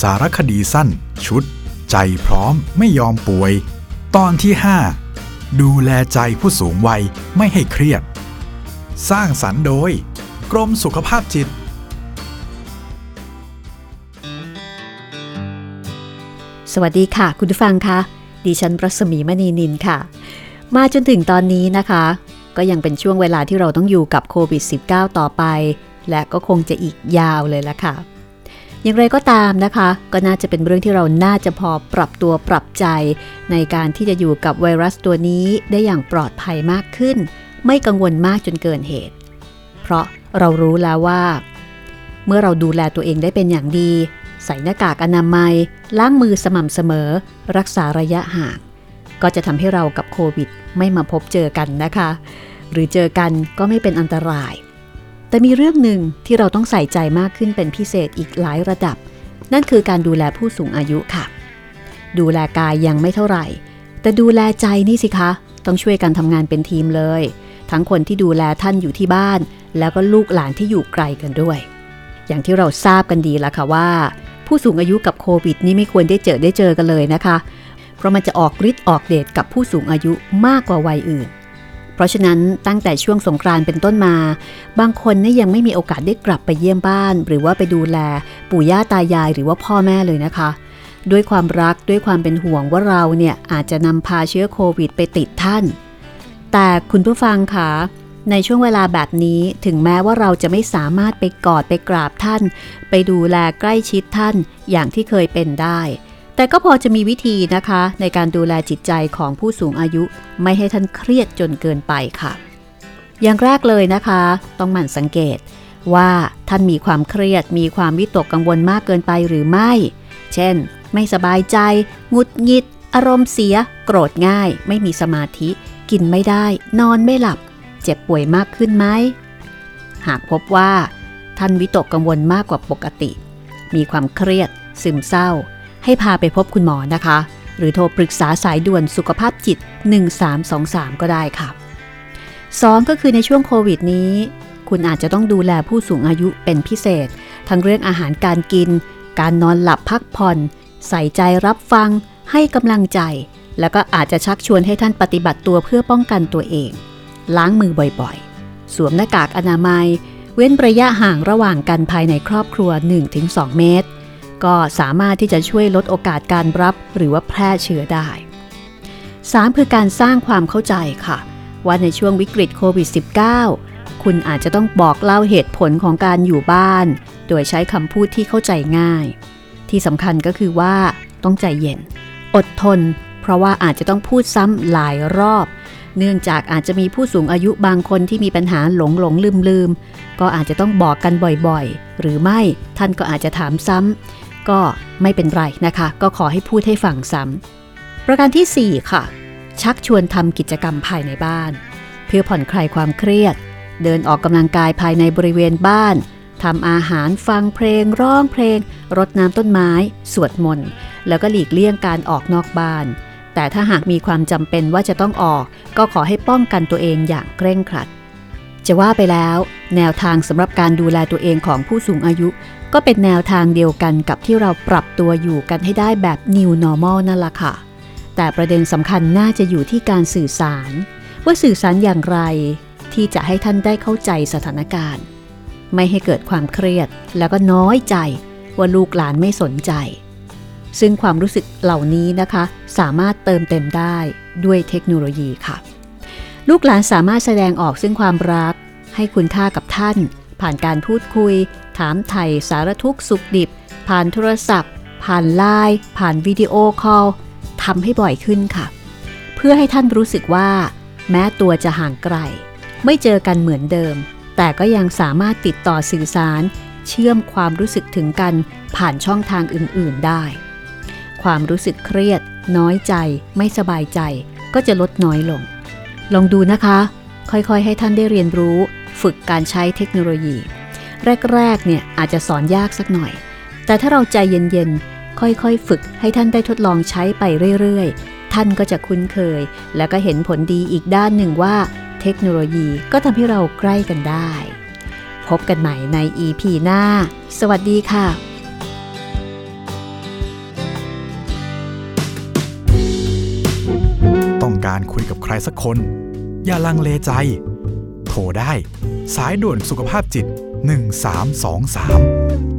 สารคดีสั้น ชุด ใจพร้อมไม่ยอมป่วย ตอนที่ 5 ดูแลใจผู้สูงวัยไม่ให้เครียด สร้างสรรค์โดย กรมสุขภาพจิต สวัสดีค่ะ คุณผู้ฟังคะดิฉันรัศมีมณีนินค่ะ มาจนถึงตอนนี้นะคะ ก็ยังเป็นช่วงเวลาที่เราต้องอยู่กับโควิด -19 ต่อไป และก็คงจะอีกยาวเลยละค่ะ อย่างไรก็ตามนะคะ ก็น่าจะเป็นเรื่องที่เราน่าจะพอปรับตัวปรับใจ ในการที่จะอยู่กับไวรัสตัวนี้ได้อย่างปลอดภัยมากขึ้น ไม่กังวลมากจนเกินเหตุ เพราะเรารู้แล้วว่า เมื่อเราดูแลตัวเองได้เป็นอย่างดี ใส่หน้ากากอนามัย ล้างมือสม่ำเสมอ รักษาระยะห่าง ก็จะทำให้เรากับโควิด ไม่มาพบเจอกันนะคะ หรือเจอกันก็ไม่เป็นอันตราย แต่มีเรื่องหนึ่งที่เราต้องใส่ใจมากขึ้นเป็นพิเศษอีกหลายระดับ นั่นคือการดูแลผู้สูงอายุค่ะ ดูแลกายยังไม่เท่าไหร่ แต่ดูแลใจนี่สิคะ ต้องช่วยกันทำงานเป็นทีมเลย ทั้งคนที่ดูแลท่านอยู่ที่บ้าน แล้วก็ลูกหลานที่อยู่ไกลกันด้วย อย่างที่เราทราบกันดีแล้วค่ะว่า ผู้สูงอายุกับโควิด นี่ไม่ควรได้เจอได้เจอกันเลยนะคะ เพราะมันจะออกฤทธิ์ออกเดชกับผู้สูงอายุมากกว่าวัยอื่น เพราะฉะนั้นตั้งแต่ช่วงสงกรานต์เป็นต้นมา บางคนนี่ยังไม่มีโอกาสได้กลับไปเยี่ยมบ้าน หรือว่าไปดูแล ปู่ย่าตายายหรือว่าพ่อแม่เลยนะคะ ด้วยความรักด้วยความเป็นห่วงว่าเราเนี่ยอาจจะนำพาเชื้อโควิดไปติดท่าน แต่คุณผู้ฟังคะในช่วงเวลาแบบนี้ถึงแม้ว่าเราจะไม่สามารถไปกอดไปกราบท่าน ไปดูแลใกล้ชิดท่านอย่างที่เคยเป็นได้ แต่ก็พอจะมีวิธีนะคะ ในการดูแลจิตใจของผู้สูงอายุไม่ให้ท่านเครียดจนเกินไปค่ะ อย่างแรกเลยนะคะ ต้องหมั่นสังเกตว่าท่านมีความเครียดมีความวิตกกังวลมากเกินไปหรือไม่ เช่น ไม่สบายใจ งุดหงิด อารมณ์เสีย โกรธง่าย ไม่มีสมาธิ กินไม่ได้ นอนไม่หลับ เจ็บป่วยมากขึ้นไหม หากพบว่า ท่านวิตกกังวลมากกว่าปกติ มีความเครียด ซึมเศร้า ให้พาไปพบคุณหมอนะคะ หรือโทรปรึกษาสายด่วนสุขภาพจิต 1323 ก็ได้ค่ะ 2 ก็คือในช่วงโควิดนี้ คุณอาจจะต้องดูแลผู้สูงอายุเป็นพิเศษ ทั้งเรื่องอาหารการกิน การนอนหลับพักผ่อน ใส่ใจรับฟัง ให้กำลังใจ แล้วก็อาจจะชักชวนให้ท่านปฏิบัติตัวเพื่อป้องกันตัวเอง ล้างมือบ่อยๆ สวมหน้ากากอนามัย เว้นระยะห่างระหว่างกันภายในครอบครัว 1-2 เมตร ก็สามารถที่จะช่วยลดโอกาสการรับหรือว่าแพร่เชื้อได้ 3. คือการสร้างความเข้าใจค่ะ ว่าในช่วงวิกฤตโควิด -19 คุณอาจจะต้องบอกเล่าเหตุผลของการอยู่บ้าน โดยใช้คำพูดที่เข้าใจง่าย ที่สำคัญก็คือว่าต้องใจเย็น อดทน เพราะว่าอาจจะต้องพูดซ้ำหลายรอบ เนื่องจากอาจจะมีผู้สูงอายุบางคนที่มีปัญหาหลงหลงลืมลืมก็อาจจะต้องบอกกันบ่อยๆ หรือไม่ท่านก็อาจจะถามซ้ำ ก็ไม่เป็นไรนะคะ ก็ขอให้พูดให้ฟังซ้ำประการที่ 4 ค่ะ ชักชวนทำกิจกรรมภายในบ้าน เพื่อผ่อนคลายความเครียด เดินออกกำลังกายภายในบริเวณบ้านทำอาหารฟังเพลง ร้องเพลง รดน้ำต้นไม้ สวดมนต์ แล้วก็หลีกเลี่ยงการออกนอกบ้าน แต่ถ้าหากมีความจำเป็นว่าจะต้องออก ก็ขอให้ป้องกันตัวเองอย่างเคร่งครัด จะว่าไปแล้ว แนวทางสำหรับการดูแลตัวเองของผู้สูงอายุ ก็เป็นแนวทางเดียวกันกับที่เราปรับตัวอยู่กันให้ได้แบบ New Normal นั่นแหละค่ะ แต่ประเด็นสำคัญน่าจะอยู่ที่การสื่อสาร ว่าสื่อสารอย่างไร ที่จะให้ท่านได้เข้าใจสถานการณ์ ไม่ให้เกิดความเครียด แล้วก็น้อยใจว่าลูกหลานไม่สนใจ ซึ่งความรู้สึกเหล่านี้นะคะ สามารถเติมเต็มได้ด้วยเทคโนโลยีค่ะ ลูกหลานสามารถแสดงออกซึ่งความรัก ให้คุณค่ากับท่าน ผ่านการพูดคุย ถามไถ่สารทุกข์สุขดิบ ผ่านโทรศัพท์ ผ่านไลน์ผ่านวิดีโอคอลทำให้บ่อยขึ้นค่ะ เพื่อให้ท่านรู้สึกว่า แม้ตัวจะห่างไกล ไม่เจอกันเหมือนเดิม แต่ก็ยังสามารถติดต่อสื่อสาร เชื่อมความรู้สึกถึงกันผ่านช่องทางอื่น ๆ ได้ ความรู้สึกเครียด น้อยใจ ไม่สบายใจ ก็จะลดน้อยลง ลองดูนะคะ ค่อยๆ ให้ท่านได้เรียนรู้ ฝึกการใช้เทคโนโลยี แรกๆ เนี่ยอาจจะสอนยากสักหน่อย แต่ถ้าเราใจเย็นๆ ค่อยๆ ฝึกให้ท่านได้ทดลองใช้ไปเรื่อยๆ ท่านก็จะคุ้นเคย แล้วก็เห็นผลดีอีกด้านหนึ่งว่า เทคโนโลยีก็ทำให้เราใกล้กันได้ พบกันใหม่ใน EP หน้า สวัสดีค่ะ การคุยกับใครสักคน อย่าลังเลใจ โทรได้ สายด่วนสุขภาพจิต 1323